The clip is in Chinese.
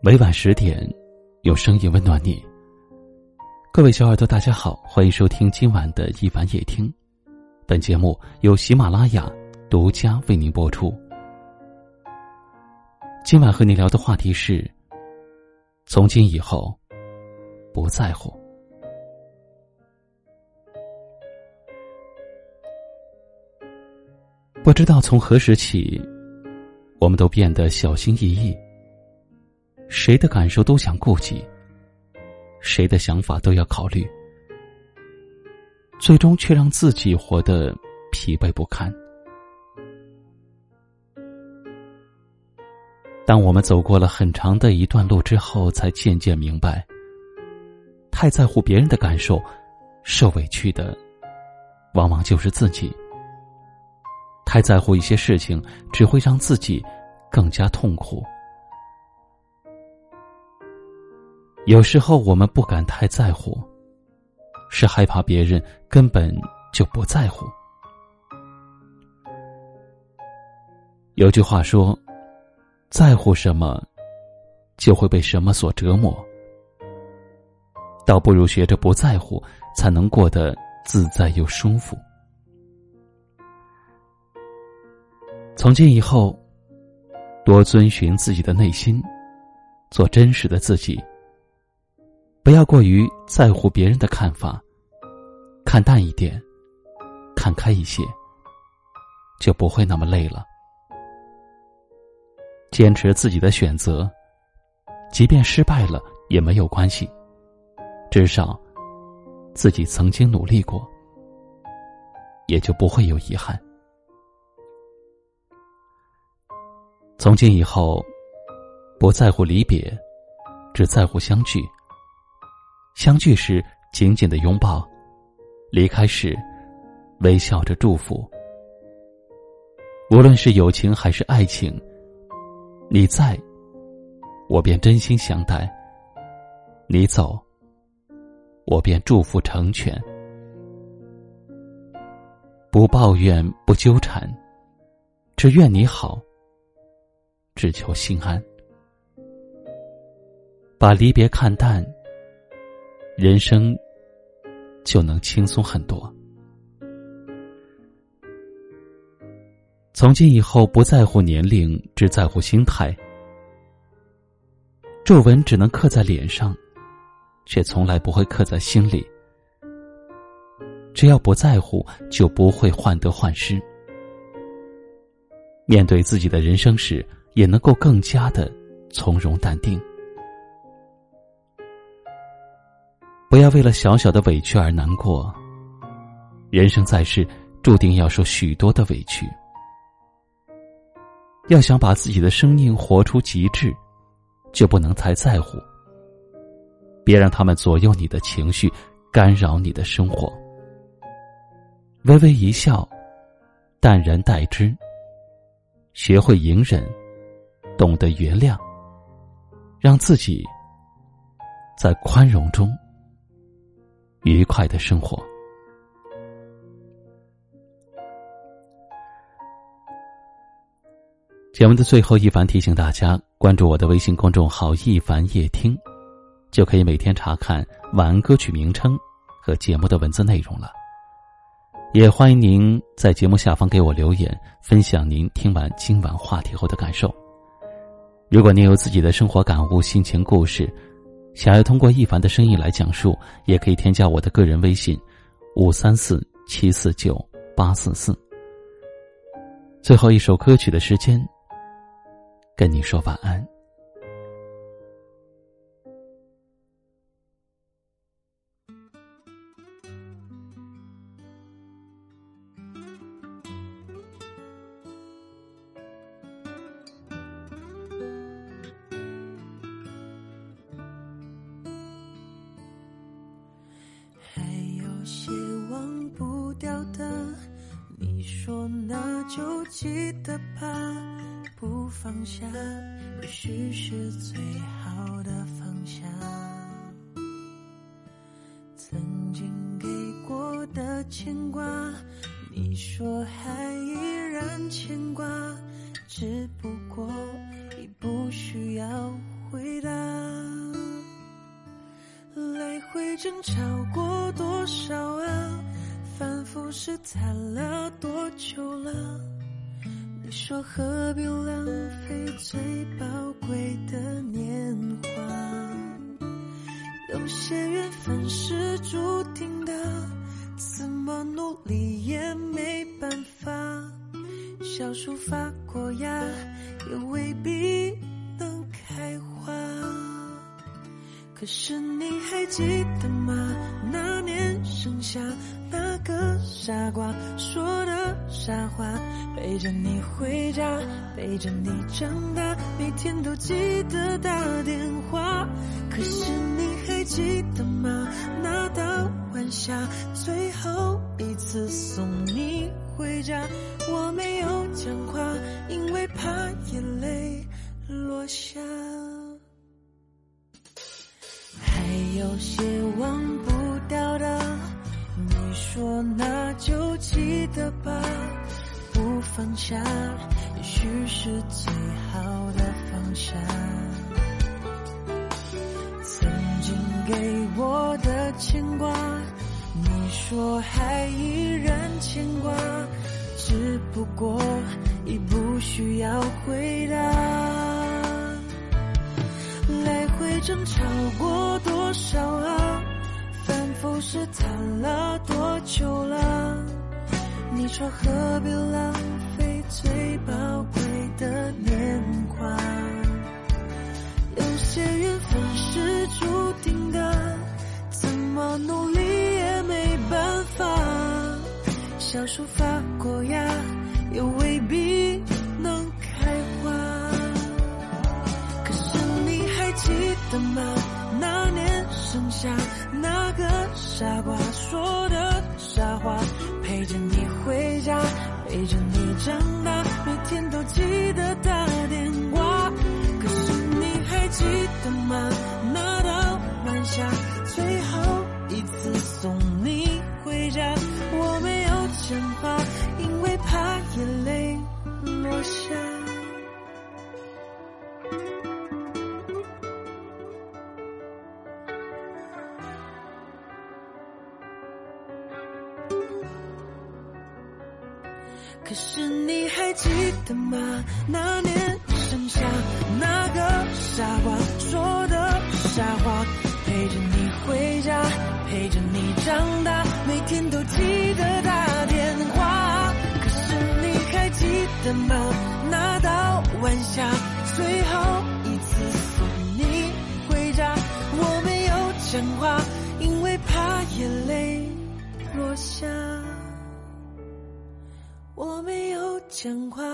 每晚十点，有声音温暖你。各位小耳朵，大家好，欢迎收听今晚的一晚夜听。本节目由喜马拉雅独家为您播出。今晚和你聊的话题是：从今以后，不在乎。不知道从何时起，我们都变得小心翼翼。谁的感受都想顾及，谁的想法都要考虑，最终却让自己活得疲惫不堪。当我们走过了很长的一段路之后，才渐渐明白，太在乎别人的感受，受委屈的往往就是自己；太在乎一些事情，只会让自己更加痛苦。有时候我们不敢太在乎，是害怕别人根本就不在乎。有句话说：“在乎什么，就会被什么所折磨。”倒不如学着不在乎，才能过得自在又舒服。从今以后，多遵循自己的内心，做真实的自己。不要过于在乎别人的看法，看淡一点，看开一些，就不会那么累了。坚持自己的选择，即便失败了也没有关系，至少自己曾经努力过，也就不会有遗憾。从今以后，不在乎离别，只在乎相聚。相聚时紧紧的拥抱，离开时微笑着祝福。无论是友情还是爱情，你在，我便真心相待；你走，我便祝福成全。不抱怨，不纠缠，只愿你好，只求心安。把离别看淡。人生就能轻松很多。从今以后，不在乎年龄，只在乎心态。皱纹只能刻在脸上，却从来不会刻在心里。只要不在乎，就不会患得患失。面对自己的人生时，也能够更加的从容淡定。不要为了小小的委屈而难过。人生在世，注定要受许多的委屈。要想把自己的生命活出极致，就不能太在乎。别让他们左右你的情绪，干扰你的生活。微微一笑，淡然待之。学会隐忍，懂得原谅，让自己在宽容中。愉快的生活。节目的最后，一凡提醒大家关注我的微信公众号“一凡夜听”，就可以每天查看晚安歌曲名称和节目的文字内容了。也欢迎您在节目下方给我留言，分享您听完今晚话题后的感受。如果您有自己的生活感悟、心情故事，想要通过一凡的声音来讲述，也可以添加我的个人微信：五三四七四九八四四。最后一首歌曲的时间，跟你说晚安。记得吧，不放下，也许是最好的放下。曾经给过的牵挂，你说还依然牵挂，只不过已不需要回答。来回争吵过多少啊？反复试探了多久了？你说何必浪费最宝贵的年华？有些缘分是注定的，怎么努力也没办法。小树发过芽，也未必能开花。可是你还记得吗？那年盛夏，那个傻瓜说傻话，陪着你回家，陪着你长大，每天都记得打电话。可是你还记得吗？那道晚霞，最后一次送你回家，我没有讲话，因为怕眼泪落下。还有些忘不掉的，你说那就记得吧，放下，也许是最好的放下。曾经给我的牵挂，你说还依然牵挂，只不过已不需要回答。来回争吵过多少啊？反复试探了多久了？你说何必浪费最宝贵的年华？有些缘分是注定的，怎么努力也没办法。小树发过芽，也未必能开花。可是你还记得吗？那年剩下，那个傻瓜说的傻话，陪着你回家，陪着你长大，每天都记得打电话。可是你还记得吗？那道晚霞，最后一次送你回家，我没有讲话，因为怕眼泪落下。可是你还记得吗？那年盛夏，那个傻瓜说的傻话，陪着你回家，陪着你长大，每天都记得打电话。可是你还记得吗？那道晚霞，最后牵挂